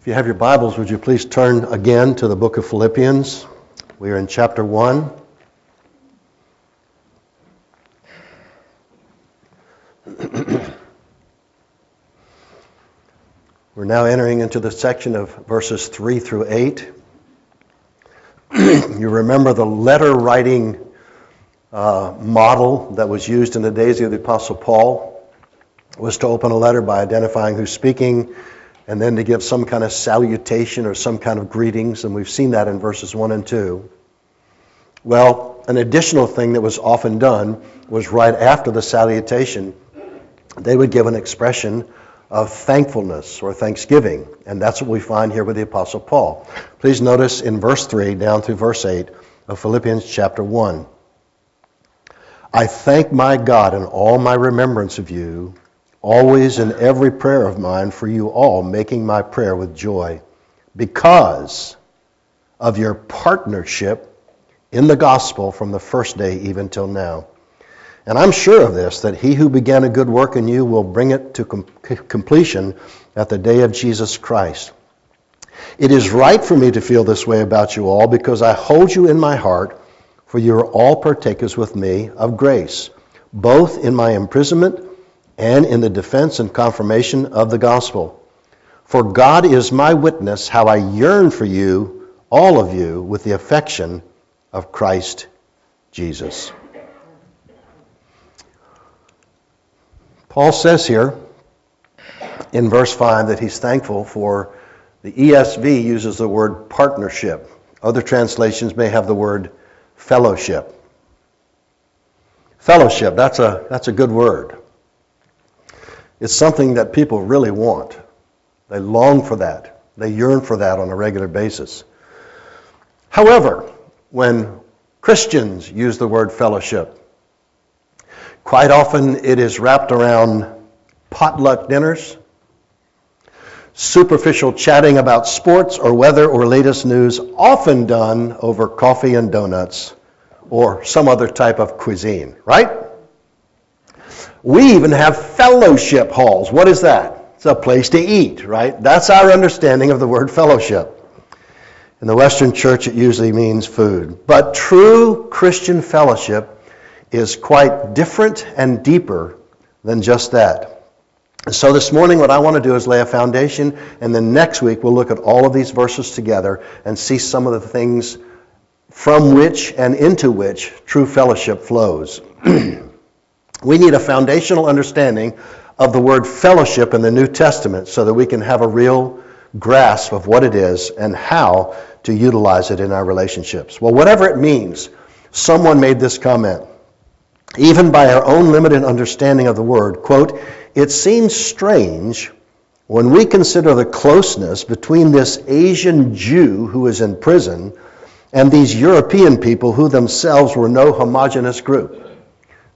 If you have your Bibles, would you please turn again to the book of Philippians? We are in chapter 1. We're now entering into the section of verses 3 through 8. you remember the letter writing uh, model that was used in the days of the Apostle Paul was to open a letter by identifying who's speaking and then to give some kind of salutation or some kind of greetings, and we've seen that in verses 1 and 2. Well, an additional thing that was often done was right after the salutation, they would give an expression of thankfulness or thanksgiving. And that's what we find here with the Apostle Paul. Please notice in verse 3 down through verse 8 of Philippians chapter 1. I thank my God in all my remembrance of you, always in every prayer of mine for you all, making my prayer with joy, because of your partnership in the gospel from the first day even till now. And I'm sure of this, that he who began a good work in you will bring it to com- completion at the day of Jesus Christ. It is right for me to feel this way about you all because I hold you in my heart, for you are all partakers with me of grace, both in my imprisonment and in the defense and confirmation of the gospel. For God is my witness how I yearn for you, all of you, with the affection of Christ Jesus. Paul says here in verse 5 that he's thankful for the ESV uses the word partnership. Other translations may have the word fellowship. Fellowship, that's a, that's a good word. It's something that people really want. They long for that. They yearn for that on a regular basis. However, when Christians use the word fellowship, Quite often it is wrapped around potluck dinners, superficial chatting about sports or weather or latest news, often done over coffee and donuts or some other type of cuisine, right? We even have fellowship halls. What is that? It's a place to eat, right? That's our understanding of the word fellowship. In the Western church, it usually means food. But true Christian fellowship is quite different and deeper than just that. So this morning, what I want to do is lay a foundation, and then next week we'll look at all of these verses together and see some of the things from which and into which true fellowship flows. we need a foundational understanding of the word fellowship in the New Testament so that we can have a real grasp of what it is and how to utilize it in our relationships. Well, whatever it means, someone made this comment even by our own limited understanding of the word, quote, it seems strange when we consider the closeness between this Asian Jew who is in prison and these European people who themselves were no homogenous group.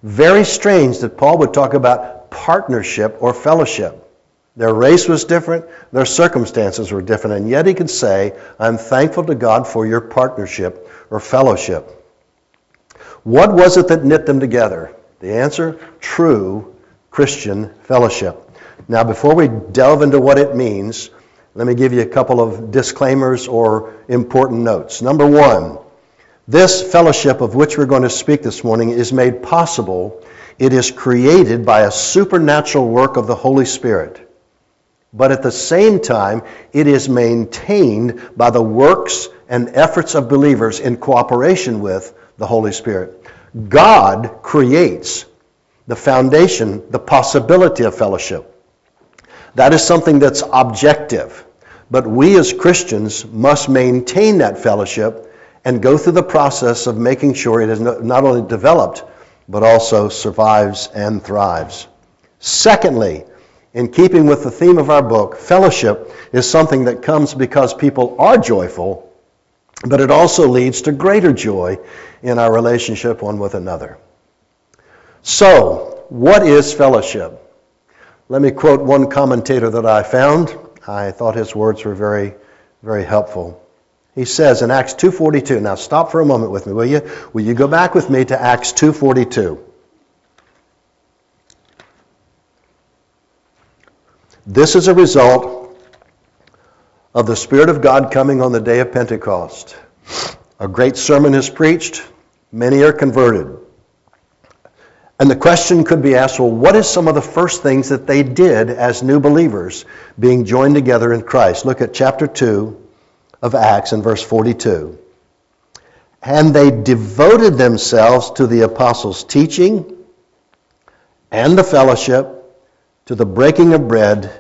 Very strange that Paul would talk about partnership or fellowship. Their race was different, their circumstances were different, and yet he could say, I'm thankful to God for your partnership or fellowship. What was it that knit them together? The answer true Christian fellowship. Now, before we delve into what it means, let me give you a couple of disclaimers or important notes. Number one, this fellowship of which we're going to speak this morning is made possible. It is created by a supernatural work of the Holy Spirit. But at the same time, it is maintained by the works and efforts of believers in cooperation with the Holy Spirit. God creates the foundation, the possibility of fellowship. That is something that's objective. But we as Christians must maintain that fellowship and go through the process of making sure it is not only developed, but also survives and thrives. Secondly, in keeping with the theme of our book, fellowship is something that comes because people are joyful but it also leads to greater joy in our relationship one with another. So, what is fellowship? Let me quote one commentator that I found. I thought his words were very, very helpful. He says in Acts 2:42. Now stop for a moment with me, will you? Will you go back with me to Acts 2:42? This is a result of the Spirit of God coming on the day of Pentecost. A great sermon is preached, many are converted. And the question could be asked well, what is some of the first things that they did as new believers being joined together in Christ? Look at chapter 2 of Acts in verse 42. And they devoted themselves to the apostles' teaching and the fellowship, to the breaking of bread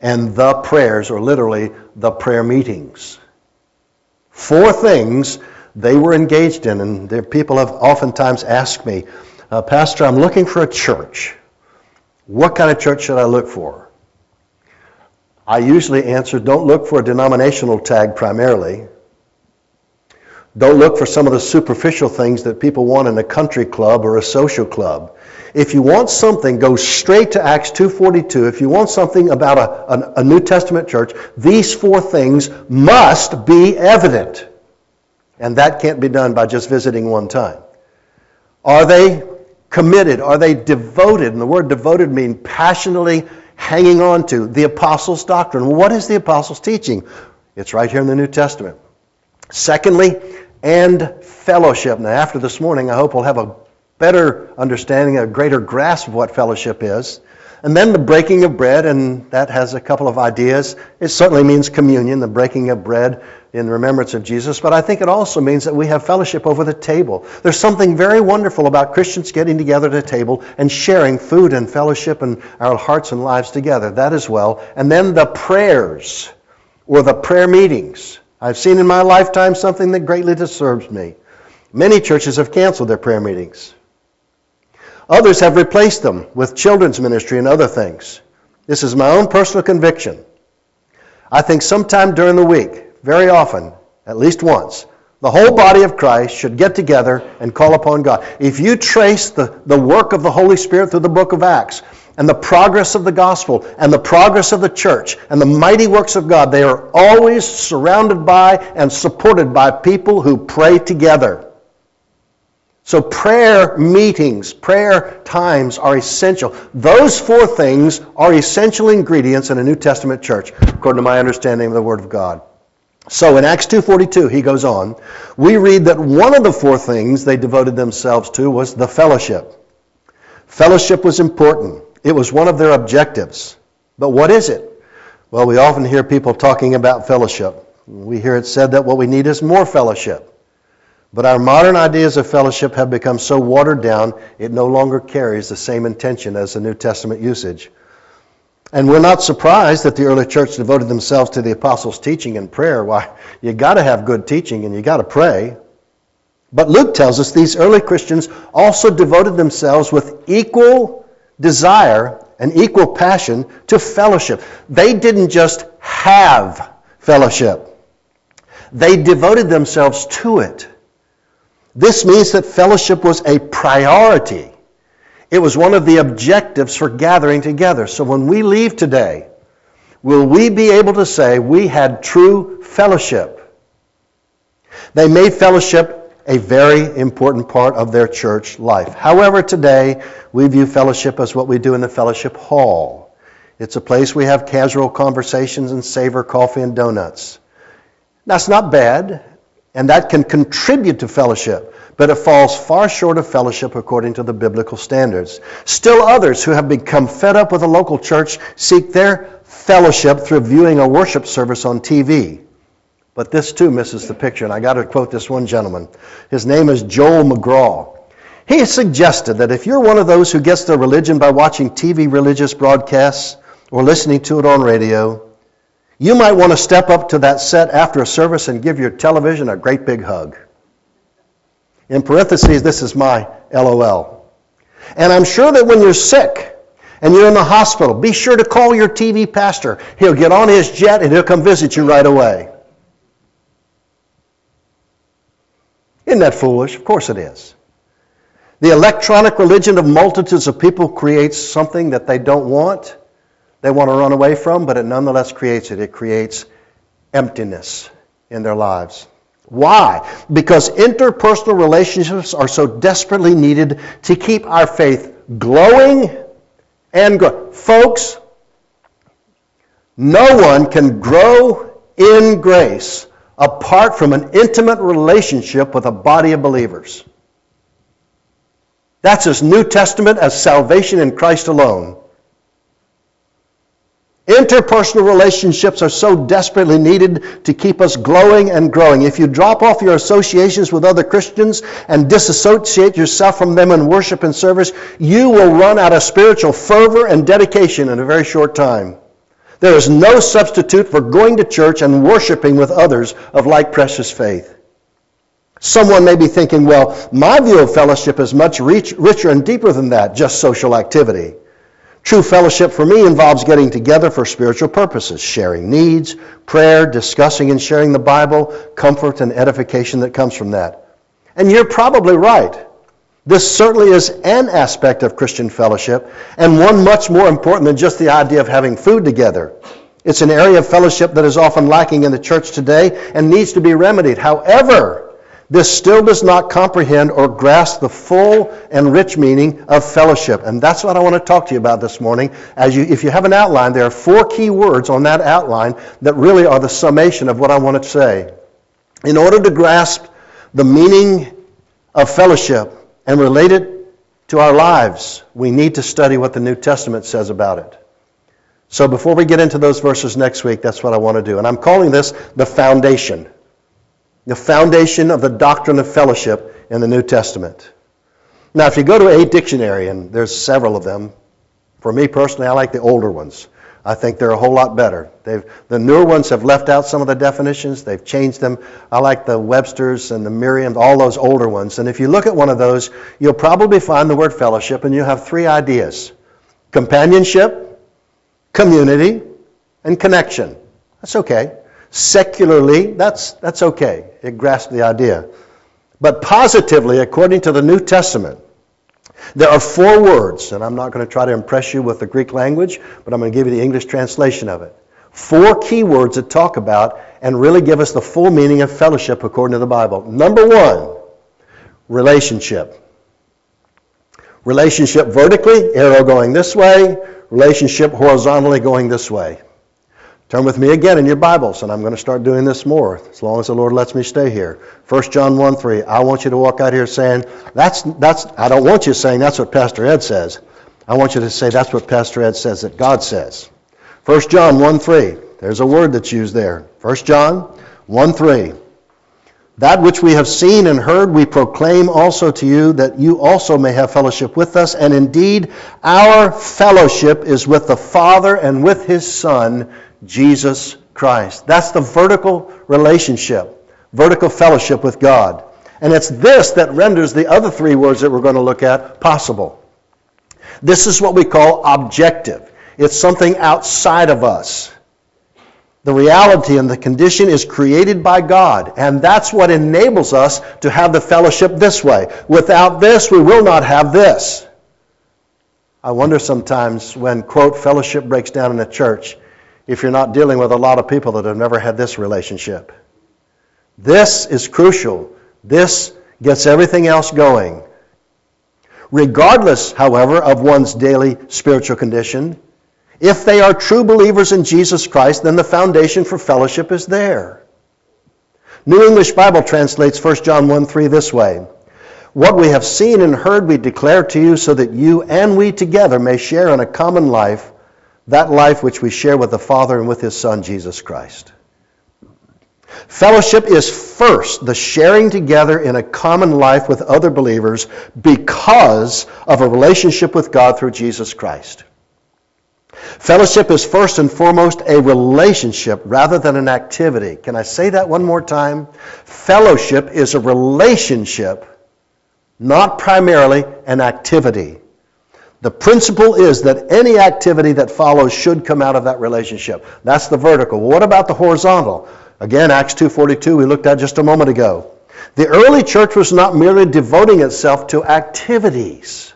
and the prayers, or literally the prayer meetings. Four things they were engaged in, and people have oftentimes asked me, uh, Pastor, I'm looking for a church. What kind of church should I look for? I usually answer, don't look for a denominational tag primarily. Don't look for some of the superficial things that people want in a country club or a social club. If you want something, go straight to Acts 2.42. If you want something about a, a, a New Testament church, these four things must be evident. And that can't be done by just visiting one time. Are they committed? Are they devoted? And the word devoted means passionately hanging on to the apostles' doctrine. What is the apostles' teaching? It's right here in the New Testament. Secondly, and fellowship. Now, after this morning, I hope we'll have a better understanding, a greater grasp of what fellowship is. And then the breaking of bread, and that has a couple of ideas. It certainly means communion, the breaking of bread in remembrance of Jesus, but I think it also means that we have fellowship over the table. There's something very wonderful about Christians getting together at a table and sharing food and fellowship and our hearts and lives together. That as well. And then the prayers or the prayer meetings. I've seen in my lifetime something that greatly disturbs me. Many churches have canceled their prayer meetings. Others have replaced them with children's ministry and other things. This is my own personal conviction. I think sometime during the week, very often, at least once, the whole body of Christ should get together and call upon God. If you trace the, the work of the Holy Spirit through the book of Acts and the progress of the gospel and the progress of the church and the mighty works of God, they are always surrounded by and supported by people who pray together. So prayer meetings, prayer times are essential. Those four things are essential ingredients in a New Testament church, according to my understanding of the Word of God. So in Acts 2.42, he goes on, we read that one of the four things they devoted themselves to was the fellowship. Fellowship was important. It was one of their objectives. But what is it? Well, we often hear people talking about fellowship. We hear it said that what we need is more fellowship. But our modern ideas of fellowship have become so watered down, it no longer carries the same intention as the New Testament usage. And we're not surprised that the early church devoted themselves to the apostles' teaching and prayer. Why, you got to have good teaching and you got to pray. But Luke tells us these early Christians also devoted themselves with equal desire and equal passion to fellowship. They didn't just have fellowship, they devoted themselves to it. This means that fellowship was a priority. It was one of the objectives for gathering together. So when we leave today, will we be able to say we had true fellowship? They made fellowship a very important part of their church life. However, today we view fellowship as what we do in the fellowship hall. It's a place we have casual conversations and savor coffee and donuts. That's not bad and that can contribute to fellowship, but it falls far short of fellowship according to the biblical standards. Still others who have become fed up with a local church seek their fellowship through viewing a worship service on TV. But this too misses the picture, and I got to quote this one gentleman. His name is Joel McGraw. He suggested that if you're one of those who gets their religion by watching TV religious broadcasts or listening to it on radio, you might want to step up to that set after a service and give your television a great big hug. In parentheses, this is my LOL. And I'm sure that when you're sick and you're in the hospital, be sure to call your TV pastor. He'll get on his jet and he'll come visit you right away. Isn't that foolish? Of course it is. The electronic religion of multitudes of people creates something that they don't want they want to run away from, but it nonetheless creates it. It creates emptiness in their lives. Why? Because interpersonal relationships are so desperately needed to keep our faith glowing and grow. Folks, no one can grow in grace apart from an intimate relationship with a body of believers. That's as New Testament as salvation in Christ alone. Interpersonal relationships are so desperately needed to keep us glowing and growing. If you drop off your associations with other Christians and disassociate yourself from them in worship and service, you will run out of spiritual fervor and dedication in a very short time. There is no substitute for going to church and worshiping with others of like precious faith. Someone may be thinking, well, my view of fellowship is much richer and deeper than that, just social activity. True fellowship for me involves getting together for spiritual purposes, sharing needs, prayer, discussing and sharing the Bible, comfort and edification that comes from that. And you're probably right. This certainly is an aspect of Christian fellowship, and one much more important than just the idea of having food together. It's an area of fellowship that is often lacking in the church today and needs to be remedied. However, this still does not comprehend or grasp the full and rich meaning of fellowship. And that's what I want to talk to you about this morning. As you, if you have an outline, there are four key words on that outline that really are the summation of what I want to say. In order to grasp the meaning of fellowship and relate it to our lives, we need to study what the New Testament says about it. So before we get into those verses next week, that's what I want to do. And I'm calling this the foundation the foundation of the doctrine of fellowship in the New Testament. Now, if you go to a dictionary, and there's several of them, for me personally, I like the older ones. I think they're a whole lot better. They've, the newer ones have left out some of the definitions. They've changed them. I like the Webster's and the Merriam, all those older ones. And if you look at one of those, you'll probably find the word fellowship, and you'll have three ideas companionship, community, and connection. That's okay. Secularly, that's, that's okay. It grasps the idea. But positively, according to the New Testament, there are four words, and I'm not going to try to impress you with the Greek language, but I'm going to give you the English translation of it. Four key words that talk about and really give us the full meaning of fellowship according to the Bible. Number one, relationship. Relationship vertically, arrow going this way, relationship horizontally going this way. Turn with me again in your Bibles, and I'm going to start doing this more as long as the Lord lets me stay here. 1 John 1 3. I want you to walk out here saying, that's, that's, I don't want you saying that's what Pastor Ed says. I want you to say that's what Pastor Ed says that God says. 1 John 1 3. There's a word that's used there. 1 John 1 3. That which we have seen and heard, we proclaim also to you, that you also may have fellowship with us. And indeed, our fellowship is with the Father and with his Son, Jesus Christ. That's the vertical relationship, vertical fellowship with God. And it's this that renders the other three words that we're going to look at possible. This is what we call objective. It's something outside of us. The reality and the condition is created by God, and that's what enables us to have the fellowship this way. Without this, we will not have this. I wonder sometimes when, quote, fellowship breaks down in a church, if you're not dealing with a lot of people that have never had this relationship. This is crucial. This gets everything else going. Regardless, however, of one's daily spiritual condition, if they are true believers in Jesus Christ, then the foundation for fellowship is there. New English Bible translates 1 John 1 3 this way What we have seen and heard we declare to you so that you and we together may share in a common life that life which we share with the Father and with His Son, Jesus Christ. Fellowship is first the sharing together in a common life with other believers because of a relationship with God through Jesus Christ. Fellowship is first and foremost a relationship rather than an activity. Can I say that one more time? Fellowship is a relationship, not primarily an activity. The principle is that any activity that follows should come out of that relationship. That's the vertical. What about the horizontal? Again, Acts 2:42 we looked at just a moment ago. The early church was not merely devoting itself to activities.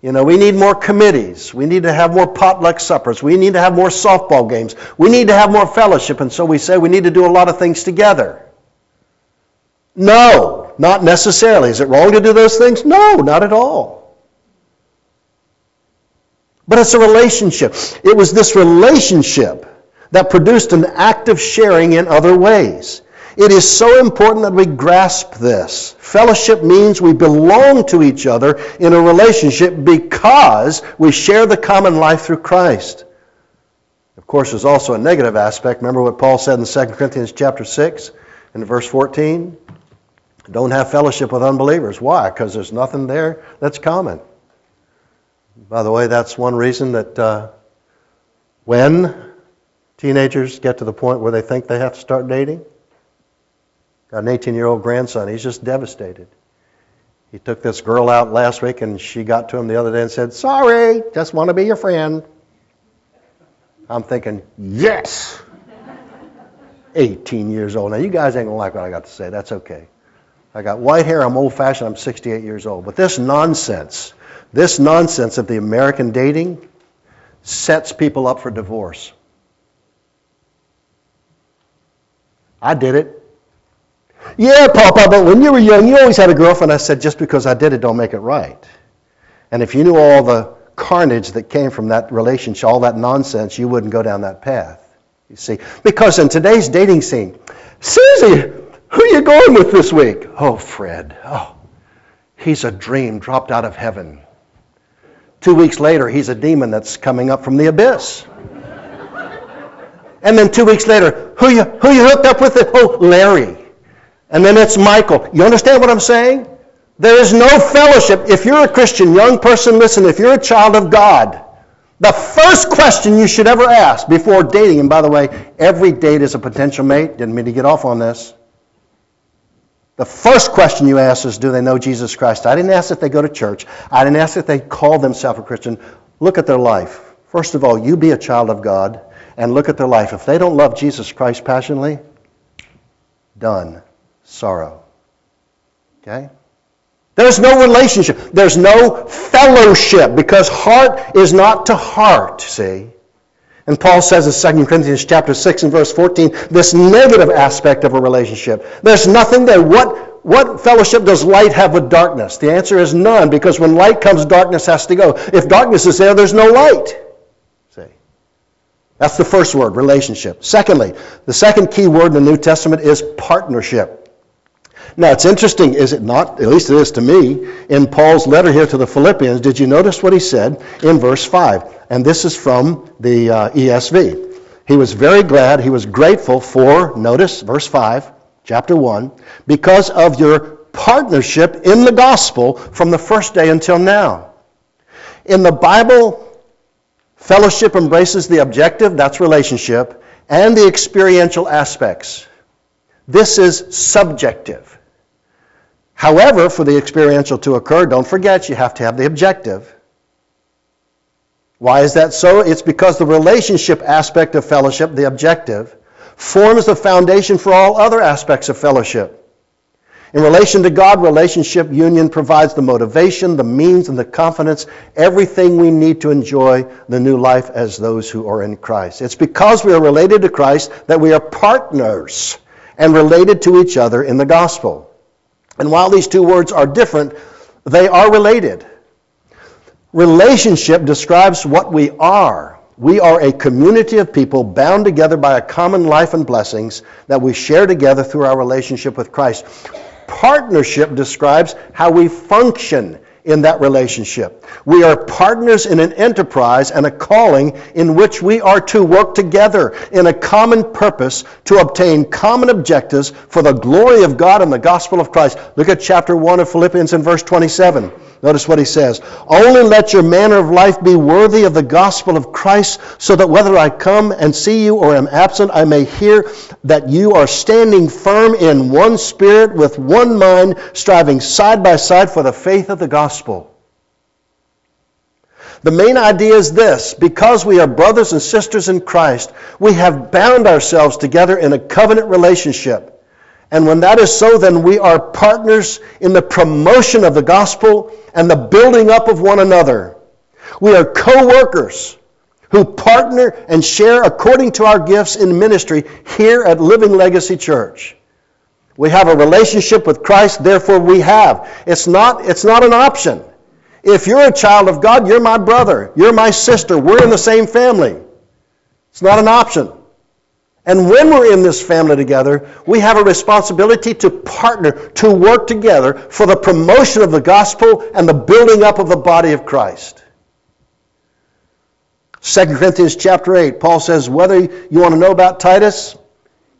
You know, we need more committees. We need to have more potluck suppers. We need to have more softball games. We need to have more fellowship. And so we say we need to do a lot of things together. No, not necessarily. Is it wrong to do those things? No, not at all. But it's a relationship. It was this relationship that produced an active sharing in other ways. It is so important that we grasp this. Fellowship means we belong to each other in a relationship because we share the common life through Christ. Of course, there's also a negative aspect. Remember what Paul said in 2 Corinthians chapter 6 and verse 14? Don't have fellowship with unbelievers. Why? Because there's nothing there that's common. By the way, that's one reason that uh, when teenagers get to the point where they think they have to start dating, got an 18 year old grandson, he's just devastated. He took this girl out last week and she got to him the other day and said, Sorry, just want to be your friend. I'm thinking, Yes! 18 years old. Now, you guys ain't going to like what I got to say. That's okay. I got white hair. I'm old fashioned. I'm 68 years old. But this nonsense, this nonsense of the American dating sets people up for divorce. I did it. Yeah, Papa, but when you were young, you always had a girlfriend. I said, just because I did it don't make it right. And if you knew all the carnage that came from that relationship, all that nonsense, you wouldn't go down that path. You see, because in today's dating scene, Susie, who are you going with this week? Oh, Fred. Oh, he's a dream dropped out of heaven. Two weeks later, he's a demon that's coming up from the abyss. and then two weeks later, who you, who you hooked up with? Oh, Larry. And then it's Michael. You understand what I'm saying? There is no fellowship. If you're a Christian, young person, listen, if you're a child of God, the first question you should ever ask before dating, and by the way, every date is a potential mate, didn't mean to get off on this. The first question you ask is, do they know Jesus Christ? I didn't ask if they go to church. I didn't ask if they call themselves a Christian. Look at their life. First of all, you be a child of God and look at their life. If they don't love Jesus Christ passionately, done. Sorrow. Okay? There's no relationship. There's no fellowship because heart is not to heart, see? And Paul says in 2 Corinthians chapter 6 and verse 14, this negative aspect of a relationship. There's nothing there. What, what fellowship does light have with darkness? The answer is none, because when light comes, darkness has to go. If darkness is there, there's no light. See? That's the first word, relationship. Secondly, the second key word in the New Testament is partnership. Now, it's interesting, is it not? At least it is to me. In Paul's letter here to the Philippians, did you notice what he said in verse 5? And this is from the uh, ESV. He was very glad, he was grateful for, notice verse 5, chapter 1, because of your partnership in the gospel from the first day until now. In the Bible, fellowship embraces the objective, that's relationship, and the experiential aspects. This is subjective. However, for the experiential to occur, don't forget you have to have the objective. Why is that so? It's because the relationship aspect of fellowship, the objective, forms the foundation for all other aspects of fellowship. In relation to God, relationship union provides the motivation, the means, and the confidence, everything we need to enjoy the new life as those who are in Christ. It's because we are related to Christ that we are partners and related to each other in the gospel. And while these two words are different, they are related. Relationship describes what we are. We are a community of people bound together by a common life and blessings that we share together through our relationship with Christ. Partnership describes how we function in that relationship. We are partners in an enterprise and a calling in which we are to work together in a common purpose to obtain common objectives for the glory of God and the gospel of Christ. Look at chapter 1 of Philippians in verse 27. Notice what he says. Only let your manner of life be worthy of the gospel of Christ, so that whether I come and see you or am absent, I may hear that you are standing firm in one spirit, with one mind, striving side by side for the faith of the gospel. The main idea is this because we are brothers and sisters in Christ, we have bound ourselves together in a covenant relationship. And when that is so, then we are partners in the promotion of the gospel and the building up of one another. We are co workers who partner and share according to our gifts in ministry here at Living Legacy Church. We have a relationship with Christ, therefore we have. It's not, it's not an option. If you're a child of God, you're my brother. You're my sister. We're in the same family. It's not an option. And when we're in this family together, we have a responsibility to partner, to work together for the promotion of the gospel and the building up of the body of Christ. 2 Corinthians chapter 8, Paul says, whether you want to know about Titus,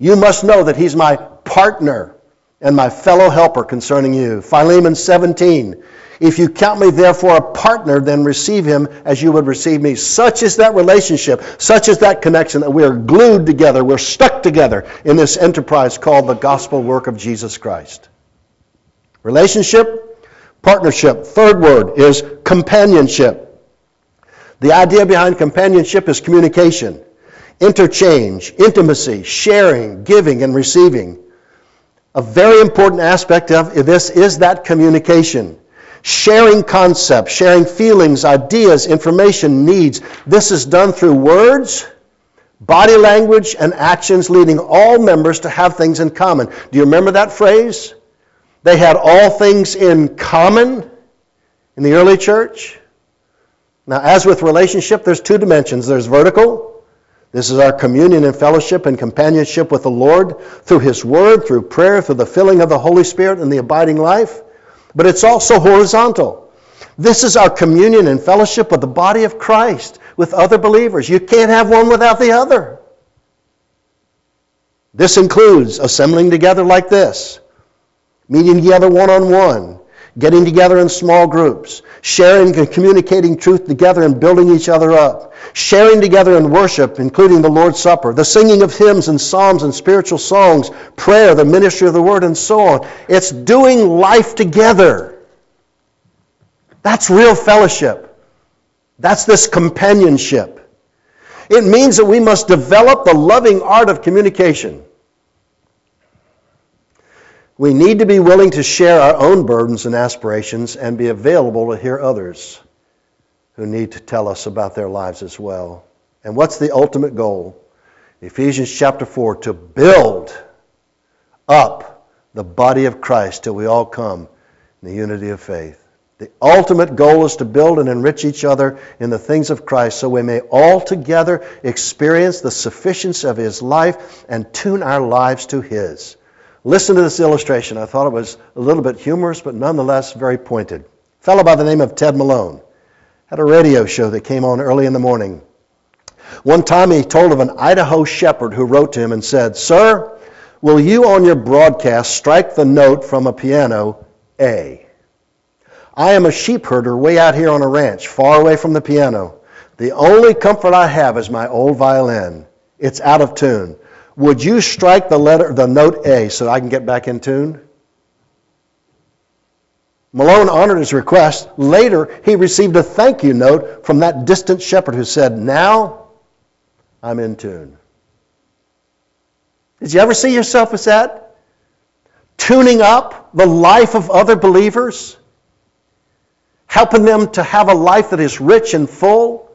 you must know that he's my partner and my fellow helper concerning you. Philemon 17, if you count me therefore a partner, then receive him as you would receive me. Such is that relationship, such is that connection that we are glued together, we're stuck together in this enterprise called the gospel work of Jesus Christ. Relationship, partnership. Third word is companionship. The idea behind companionship is communication, interchange, intimacy, sharing, giving, and receiving. A very important aspect of this is that communication sharing concepts, sharing feelings, ideas, information, needs. This is done through words, body language, and actions, leading all members to have things in common. Do you remember that phrase? They had all things in common in the early church. Now, as with relationship, there's two dimensions there's vertical. This is our communion and fellowship and companionship with the Lord through His Word, through prayer, through the filling of the Holy Spirit and the abiding life but it's also horizontal. This is our communion and fellowship with the body of Christ, with other believers. You can't have one without the other. This includes assembling together like this, meeting together one on one, getting together in small groups, sharing and communicating truth together and building each other up, sharing together in worship, including the Lord's Supper, the singing of hymns and psalms and spiritual songs, prayer, the ministry of the word, and so on. It's doing life together. That's real fellowship. That's this companionship. It means that we must develop the loving art of communication. We need to be willing to share our own burdens and aspirations and be available to hear others who need to tell us about their lives as well. And what's the ultimate goal? Ephesians chapter 4 to build up the body of Christ till we all come in the unity of faith. The ultimate goal is to build and enrich each other in the things of Christ so we may all together experience the sufficiency of His life and tune our lives to His. Listen to this illustration. I thought it was a little bit humorous, but nonetheless very pointed. A fellow by the name of Ted Malone had a radio show that came on early in the morning. One time he told of an Idaho shepherd who wrote to him and said, Sir, will you on your broadcast strike the note from a piano A? I am a sheep herder way out here on a ranch, far away from the piano. The only comfort I have is my old violin. It's out of tune. Would you strike the letter, the note A so I can get back in tune? Malone honored his request. Later, he received a thank you note from that distant shepherd who said, Now I'm in tune. Did you ever see yourself as that? Tuning up the life of other believers? Helping them to have a life that is rich and full?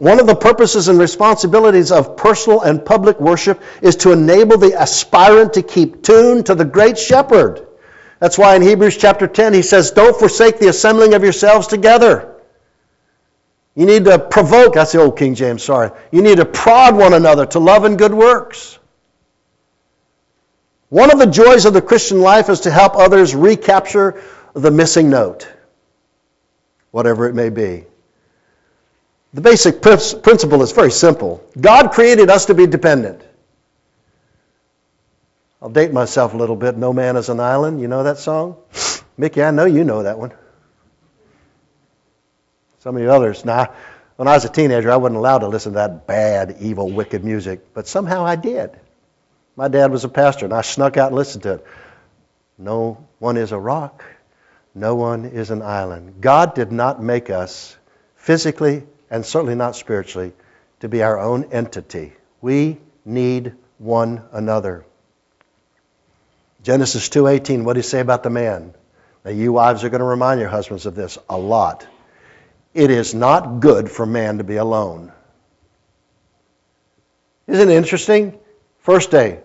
One of the purposes and responsibilities of personal and public worship is to enable the aspirant to keep tuned to the great shepherd. That's why in Hebrews chapter 10 he says, Don't forsake the assembling of yourselves together. You need to provoke, that's the old King James, sorry. You need to prod one another to love and good works. One of the joys of the Christian life is to help others recapture the missing note, whatever it may be. The basic principle is very simple. God created us to be dependent. I'll date myself a little bit. No man is an island. You know that song? Mickey, I know you know that one. Some of you others. Now, when I was a teenager, I wasn't allowed to listen to that bad, evil, wicked music, but somehow I did. My dad was a pastor, and I snuck out and listened to it. No one is a rock. No one is an island. God did not make us physically and certainly not spiritually, to be our own entity. We need one another. Genesis 2:18, what do you say about the man? Now you wives are going to remind your husbands of this a lot. It is not good for man to be alone. Isn't it interesting? First day,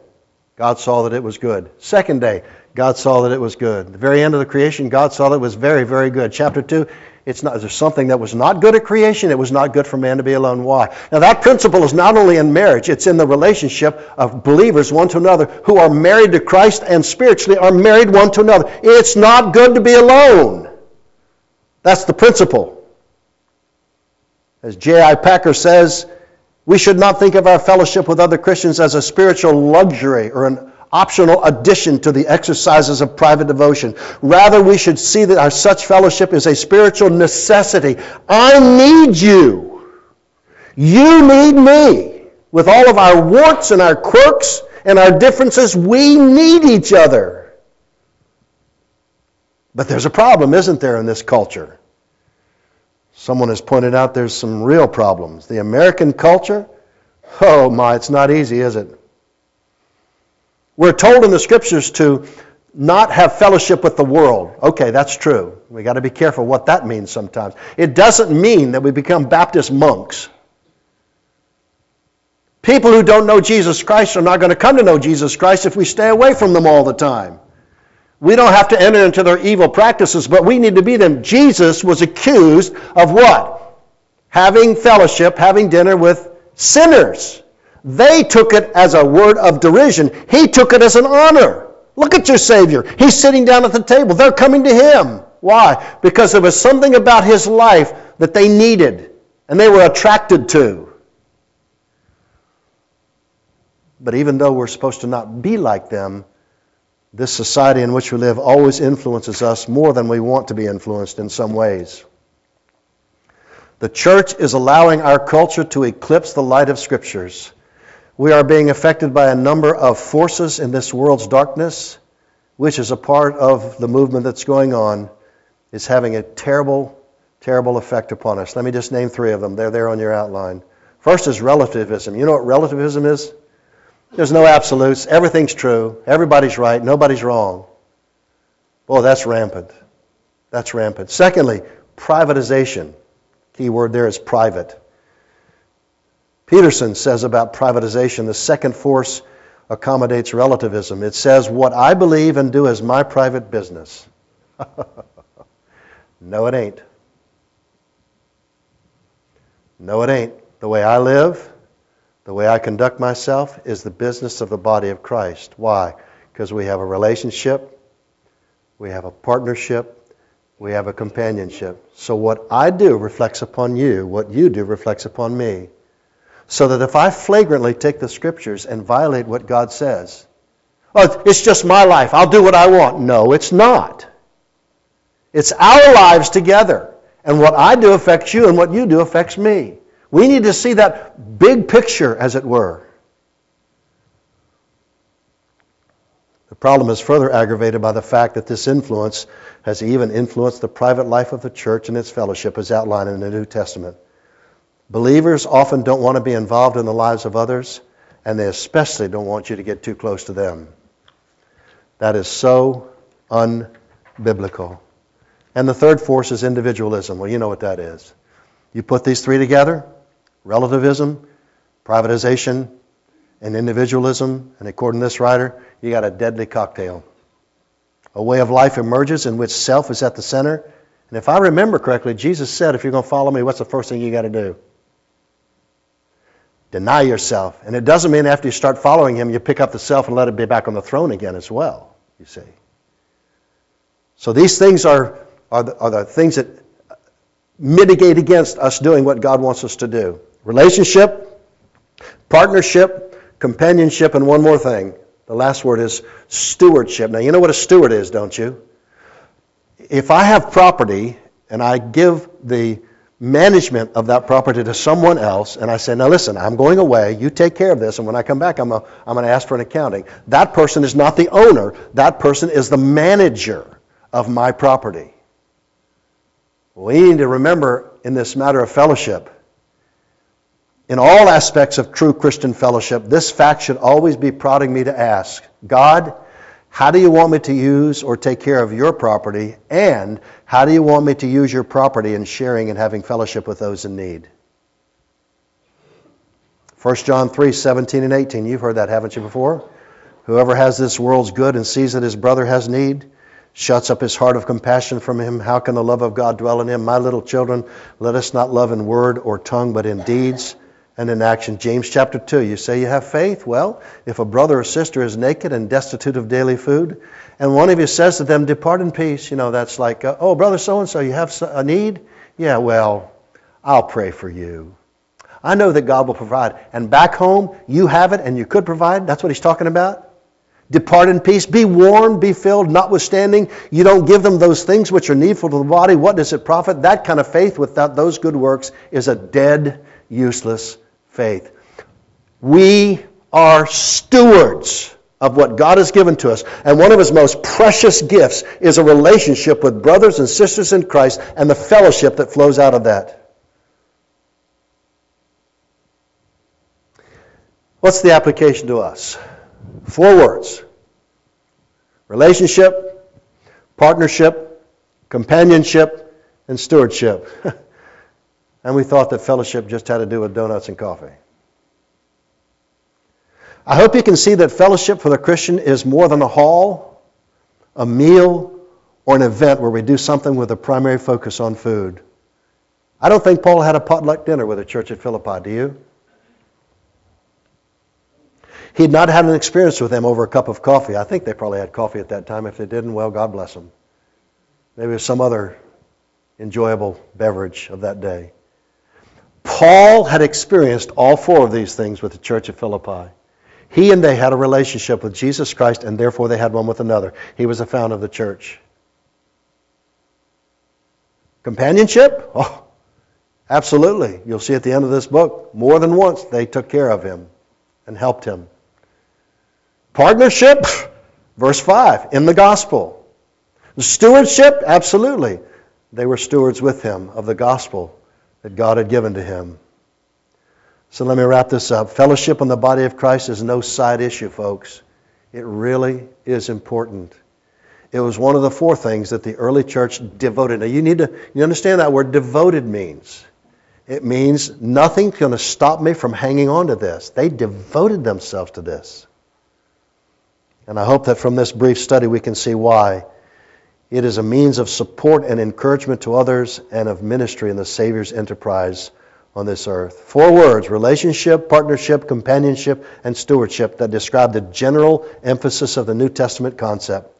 God saw that it was good. Second day, God saw that it was good. The very end of the creation, God saw that it was very, very good. Chapter 2, It's not, there's something that was not good at creation. It was not good for man to be alone. Why? Now, that principle is not only in marriage, it's in the relationship of believers one to another who are married to Christ and spiritually are married one to another. It's not good to be alone. That's the principle. As J.I. Packer says, we should not think of our fellowship with other Christians as a spiritual luxury or an optional addition to the exercises of private devotion. Rather, we should see that our such fellowship is a spiritual necessity. I need you. You need me. With all of our warts and our quirks and our differences, we need each other. But there's a problem, isn't there, in this culture? Someone has pointed out there's some real problems. The American culture, oh my, it's not easy, is it? We're told in the scriptures to not have fellowship with the world. Okay, that's true. We got to be careful what that means sometimes. It doesn't mean that we become Baptist monks. People who don't know Jesus Christ are not going to come to know Jesus Christ if we stay away from them all the time. We don't have to enter into their evil practices, but we need to be them. Jesus was accused of what? Having fellowship, having dinner with sinners. They took it as a word of derision. He took it as an honor. Look at your Savior. He's sitting down at the table. They're coming to him. Why? Because there was something about his life that they needed and they were attracted to. But even though we're supposed to not be like them, this society in which we live always influences us more than we want to be influenced in some ways. The church is allowing our culture to eclipse the light of scriptures. We are being affected by a number of forces in this world's darkness, which is a part of the movement that's going on, is having a terrible, terrible effect upon us. Let me just name three of them. They're there on your outline. First is relativism. You know what relativism is? There's no absolutes. Everything's true. Everybody's right. Nobody's wrong. Boy, that's rampant. That's rampant. Secondly, privatization. Key word there is private. Peterson says about privatization the second force accommodates relativism. It says, What I believe and do is my private business. no, it ain't. No, it ain't. The way I live, the way I conduct myself is the business of the body of Christ. Why? Because we have a relationship, we have a partnership, we have a companionship. So what I do reflects upon you, what you do reflects upon me. So that if I flagrantly take the scriptures and violate what God says, oh, it's just my life, I'll do what I want. No, it's not. It's our lives together. And what I do affects you, and what you do affects me. We need to see that big picture, as it were. The problem is further aggravated by the fact that this influence has even influenced the private life of the church and its fellowship as outlined in the New Testament. Believers often don't want to be involved in the lives of others, and they especially don't want you to get too close to them. That is so unbiblical. And the third force is individualism. Well, you know what that is. You put these three together relativism, privatization, and individualism, and according to this writer, you got a deadly cocktail. A way of life emerges in which self is at the center. And if I remember correctly, Jesus said, if you're going to follow me, what's the first thing you got to do? Deny yourself. And it doesn't mean after you start following him, you pick up the self and let it be back on the throne again as well, you see. So these things are, are, the, are the things that mitigate against us doing what God wants us to do relationship, partnership, companionship, and one more thing. The last word is stewardship. Now, you know what a steward is, don't you? If I have property and I give the management of that property to someone else, and I say, now listen, I'm going away, you take care of this, and when I come back, I'm, a, I'm going to ask for an accounting. That person is not the owner, that person is the manager of my property. We need to remember in this matter of fellowship, in all aspects of true Christian fellowship, this fact should always be prodding me to ask God, how do you want me to use or take care of your property? And how do you want me to use your property in sharing and having fellowship with those in need? 1 John 3 17 and 18. You've heard that, haven't you, before? Whoever has this world's good and sees that his brother has need shuts up his heart of compassion from him. How can the love of God dwell in him? My little children, let us not love in word or tongue, but in deeds and in action. James chapter 2, you say you have faith? Well, if a brother or sister is naked and destitute of daily food, and one of you says to them, Depart in peace, you know, that's like, uh, oh, brother so and so, you have a need? Yeah, well, I'll pray for you. I know that God will provide. And back home, you have it and you could provide. That's what he's talking about. Depart in peace. Be warm, be filled, notwithstanding you don't give them those things which are needful to the body. What does it profit? That kind of faith without those good works is a dead, useless faith. We are stewards of what God has given to us. And one of his most precious gifts is a relationship with brothers and sisters in Christ and the fellowship that flows out of that. What's the application to us? Four words relationship, partnership, companionship, and stewardship. And we thought that fellowship just had to do with donuts and coffee. I hope you can see that fellowship for the Christian is more than a hall, a meal, or an event where we do something with a primary focus on food. I don't think Paul had a potluck dinner with the church at Philippi, do you? He had not had an experience with them over a cup of coffee. I think they probably had coffee at that time. If they didn't, well, God bless them. Maybe it was some other enjoyable beverage of that day. Paul had experienced all four of these things with the church of Philippi. He and they had a relationship with Jesus Christ, and therefore they had one with another. He was the founder of the church. Companionship? Oh, absolutely. You'll see at the end of this book, more than once they took care of him and helped him. Partnership? Verse 5, in the gospel. Stewardship? Absolutely. They were stewards with him of the gospel that God had given to him. So let me wrap this up. Fellowship in the body of Christ is no side issue, folks. It really is important. It was one of the four things that the early church devoted. Now you need to you understand that word devoted means. It means nothing's going to stop me from hanging on to this. They devoted themselves to this. And I hope that from this brief study we can see why. It is a means of support and encouragement to others and of ministry in the Savior's enterprise on this earth. Four words relationship, partnership, companionship, and stewardship that describe the general emphasis of the New Testament concept.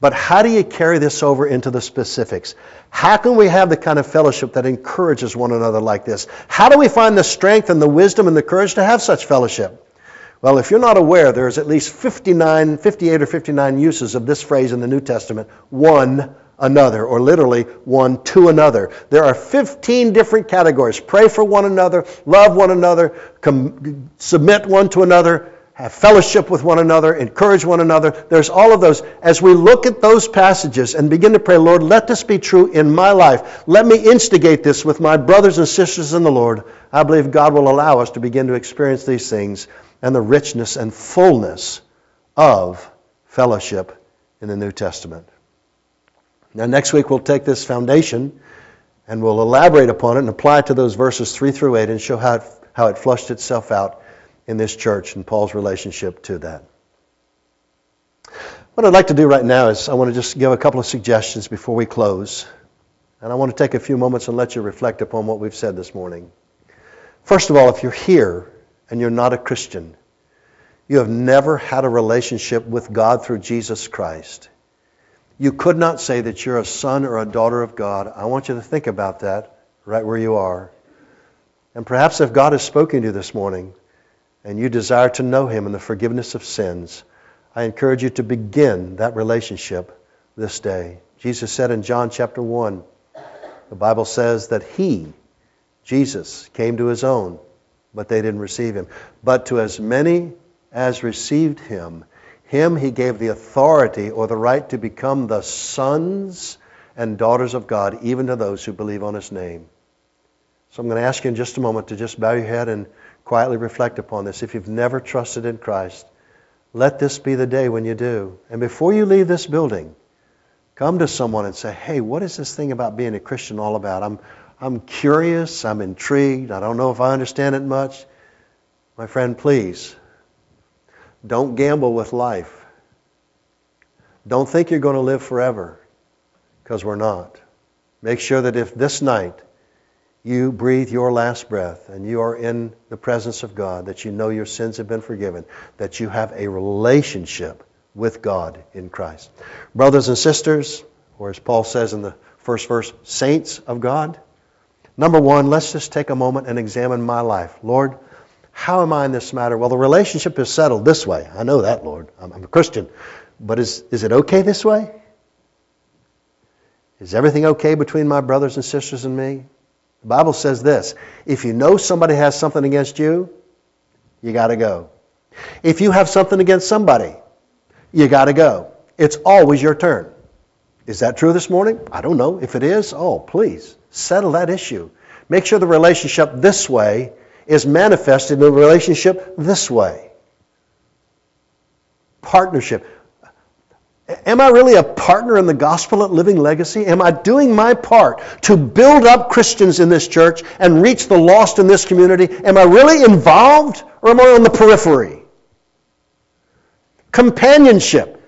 But how do you carry this over into the specifics? How can we have the kind of fellowship that encourages one another like this? How do we find the strength and the wisdom and the courage to have such fellowship? Well, if you're not aware, there's at least 59, 58 or 59 uses of this phrase in the New Testament one another, or literally one to another. There are 15 different categories pray for one another, love one another, com- submit one to another, have fellowship with one another, encourage one another. There's all of those. As we look at those passages and begin to pray, Lord, let this be true in my life. Let me instigate this with my brothers and sisters in the Lord. I believe God will allow us to begin to experience these things and the richness and fullness of fellowship in the New Testament. Now, next week we'll take this foundation and we'll elaborate upon it and apply it to those verses 3 through 8 and show how it, how it flushed itself out in this church and Paul's relationship to that. What I'd like to do right now is I want to just give a couple of suggestions before we close. And I want to take a few moments and let you reflect upon what we've said this morning. First of all, if you're here and you're not a Christian, you have never had a relationship with God through Jesus Christ, you could not say that you're a son or a daughter of God. I want you to think about that right where you are. And perhaps if God has spoken to you this morning and you desire to know Him and the forgiveness of sins, I encourage you to begin that relationship this day. Jesus said in John chapter 1, the Bible says that He, Jesus, came to His own but they didn't receive him. But to as many as received him, him he gave the authority or the right to become the sons and daughters of God, even to those who believe on his name. So I'm going to ask you in just a moment to just bow your head and quietly reflect upon this. If you've never trusted in Christ, let this be the day when you do. And before you leave this building, come to someone and say, hey, what is this thing about being a Christian all about? I'm, I'm curious, I'm intrigued, I don't know if I understand it much. My friend, please, don't gamble with life. Don't think you're going to live forever, because we're not. Make sure that if this night you breathe your last breath and you are in the presence of God, that you know your sins have been forgiven, that you have a relationship with God in Christ. Brothers and sisters, or as Paul says in the first verse, saints of God, number one, let's just take a moment and examine my life. Lord, how am I in this matter? Well, the relationship is settled this way. I know that, Lord. I'm, I'm a Christian. But is, is it okay this way? Is everything okay between my brothers and sisters and me? The Bible says this if you know somebody has something against you, you got to go. If you have something against somebody, you got to go. It's always your turn. Is that true this morning? I don't know. If it is, oh, please settle that issue. Make sure the relationship this way is manifested in the relationship this way. Partnership. Am I really a partner in the gospel at Living Legacy? Am I doing my part to build up Christians in this church and reach the lost in this community? Am I really involved or am I on the periphery? Companionship.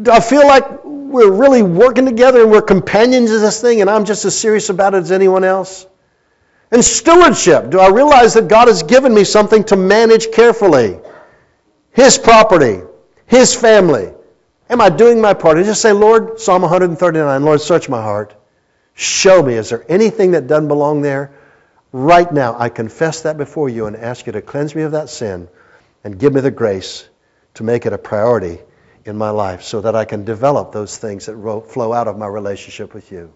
Do I feel like we're really working together and we're companions in this thing and I'm just as serious about it as anyone else? And stewardship. Do I realize that God has given me something to manage carefully? His property, His family. Am I doing my part? I just say, Lord, Psalm 139, Lord, search my heart. Show me, is there anything that doesn't belong there? Right now, I confess that before you and ask you to cleanse me of that sin and give me the grace to make it a priority in my life so that I can develop those things that flow out of my relationship with you.